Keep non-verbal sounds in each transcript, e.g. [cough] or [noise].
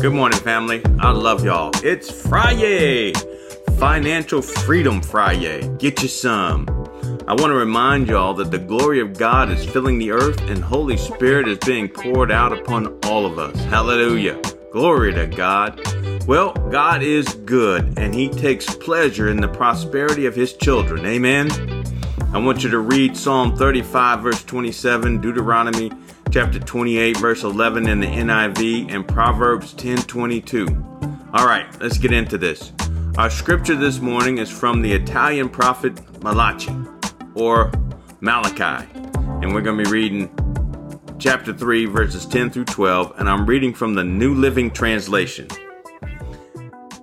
Good morning, family. I love y'all. It's Friday, Financial Freedom Friday. Get you some. I want to remind y'all that the glory of God is filling the earth and Holy Spirit is being poured out upon all of us. Hallelujah. Glory to God. Well, God is good and He takes pleasure in the prosperity of His children. Amen. I want you to read Psalm 35, verse 27, Deuteronomy chapter 28, verse 11 in the NIV, and Proverbs 10 22. All right, let's get into this. Our scripture this morning is from the Italian prophet Malachi, or Malachi, and we're going to be reading chapter 3, verses 10 through 12, and I'm reading from the New Living Translation.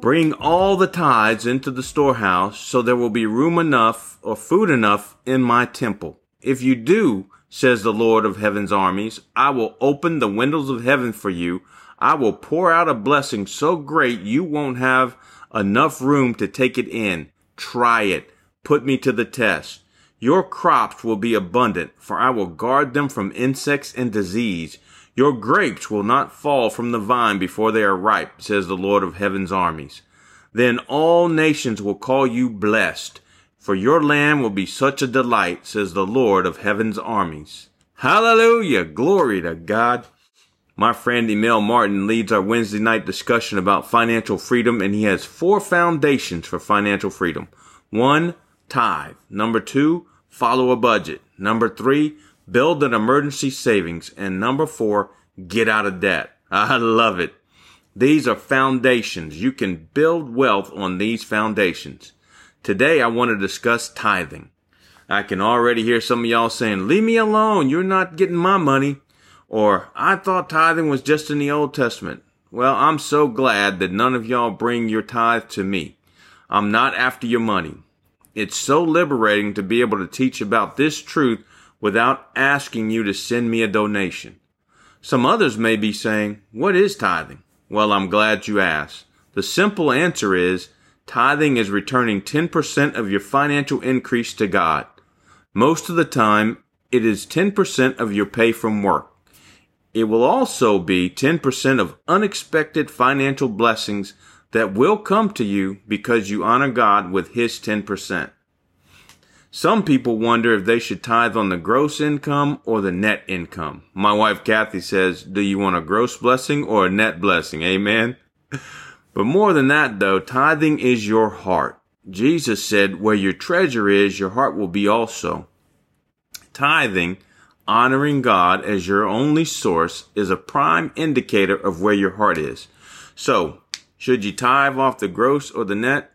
Bring all the tithes into the storehouse, so there will be room enough or food enough in my temple. If you do, says the Lord of heaven's armies, I will open the windows of heaven for you. I will pour out a blessing so great you won't have enough room to take it in. Try it. Put me to the test. Your crops will be abundant, for I will guard them from insects and disease. Your grapes will not fall from the vine before they are ripe, says the Lord of heaven's armies. Then all nations will call you blessed, for your land will be such a delight, says the Lord of heaven's armies. Hallelujah! Glory to God. My friend Emil Martin leads our Wednesday night discussion about financial freedom, and he has four foundations for financial freedom. One, tithe. Number two, follow a budget. Number three, build an emergency savings. And number four, get out of debt. [laughs] I love it. These are foundations. You can build wealth on these foundations. Today I want to discuss tithing. I can already hear some of y'all saying, leave me alone. You're not getting my money. Or I thought tithing was just in the Old Testament. Well, I'm so glad that none of y'all bring your tithe to me. I'm not after your money. It's so liberating to be able to teach about this truth without asking you to send me a donation. Some others may be saying, What is tithing? Well, I'm glad you asked. The simple answer is tithing is returning 10% of your financial increase to God. Most of the time, it is 10% of your pay from work. It will also be 10% of unexpected financial blessings that will come to you because you honor God with His 10%. Some people wonder if they should tithe on the gross income or the net income. My wife Kathy says, Do you want a gross blessing or a net blessing? Amen. [laughs] But more than that, though, tithing is your heart. Jesus said, Where your treasure is, your heart will be also. Tithing, honoring God as your only source, is a prime indicator of where your heart is. So, should you tithe off the gross or the net?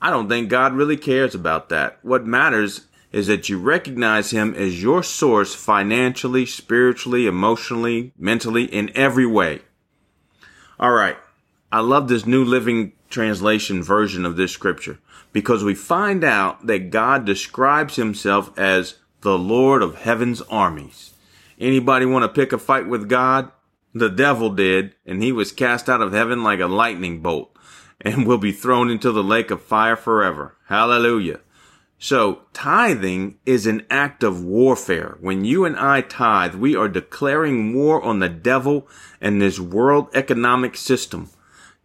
I don't think God really cares about that. What matters is that you recognize Him as your source financially, spiritually, emotionally, mentally, in every way. All right. I love this New Living Translation version of this scripture because we find out that God describes himself as the Lord of heaven's armies. Anybody want to pick a fight with God? The devil did, and he was cast out of heaven like a lightning bolt and will be thrown into the lake of fire forever. Hallelujah. So tithing is an act of warfare. When you and I tithe, we are declaring war on the devil and this world economic system.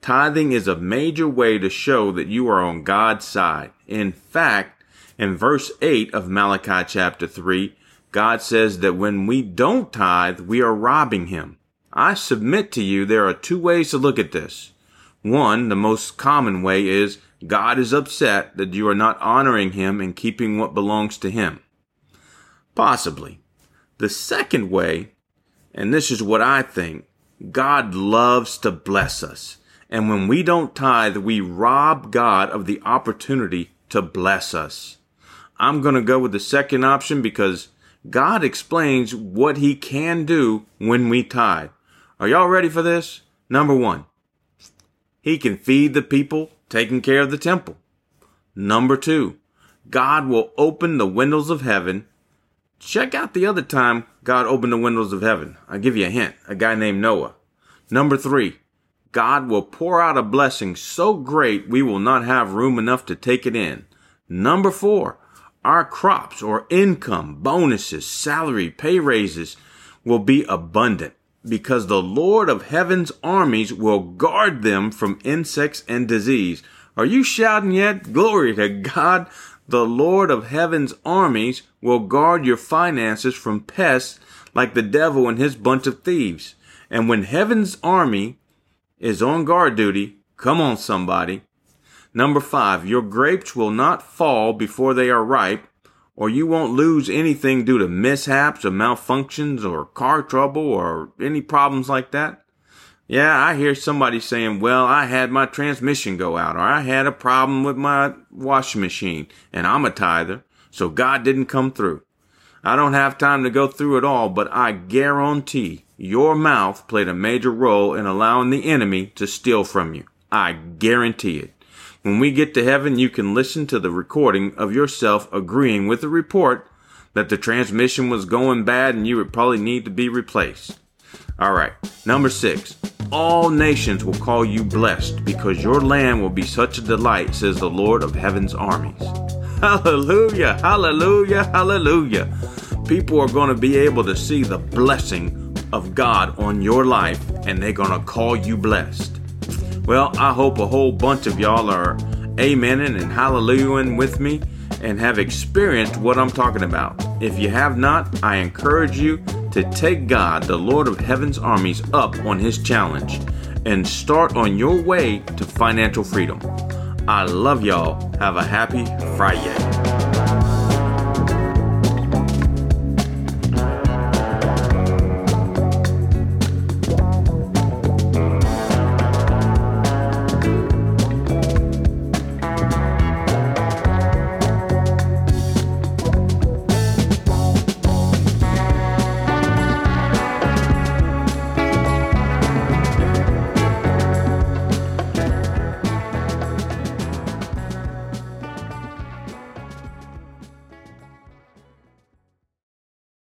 Tithing is a major way to show that you are on God's side. In fact, in verse 8 of Malachi chapter 3, God says that when we don't tithe, we are robbing him. I submit to you there are two ways to look at this. One, the most common way is God is upset that you are not honoring him and keeping what belongs to him. Possibly. The second way, and this is what I think, God loves to bless us. And when we don't tithe, we rob God of the opportunity to bless us. I'm going to go with the second option because God explains what he can do when we tithe. Are y'all ready for this? Number one, he can feed the people taking care of the temple. Number two, God will open the windows of heaven. Check out the other time God opened the windows of heaven. I'll give you a hint. A guy named Noah. Number three, God will pour out a blessing so great we will not have room enough to take it in. Number four, our crops or income, bonuses, salary, pay raises will be abundant. Because the Lord of heaven's armies will guard them from insects and disease. Are you shouting yet? Glory to God. The Lord of heaven's armies will guard your finances from pests like the devil and his bunch of thieves. And when heaven's army is on guard duty, come on somebody. Number five, your grapes will not fall before they are ripe, or you won't lose anything due to mishaps or malfunctions or car trouble or any problems like that. Yeah, I hear somebody saying, well, I had my transmission go out or I had a problem with my washing machine and I'm a tither, so God didn't come through. I don't have time to go through it all, but I guarantee your mouth played a major role in allowing the enemy to steal from you. I guarantee it. When we get to heaven, you can listen to the recording of yourself agreeing with the report that the transmission was going bad and you would probably need to be replaced. All right. Number six. All nations will call you blessed because your land will be such a delight, says the Lord of heaven's armies. [laughs] Hallelujah. Hallelujah. Hallelujah. People are going to be able to see the blessing of God on your life and they're going to call you blessed. Well, I hope a whole bunch of y'all are amening and hallelujahing with me and have experienced what I'm talking about. If you have not, I encourage you to take God, the Lord of Heaven's armies, up on his challenge and start on your way to financial freedom. I love y'all. Have a happy Friday.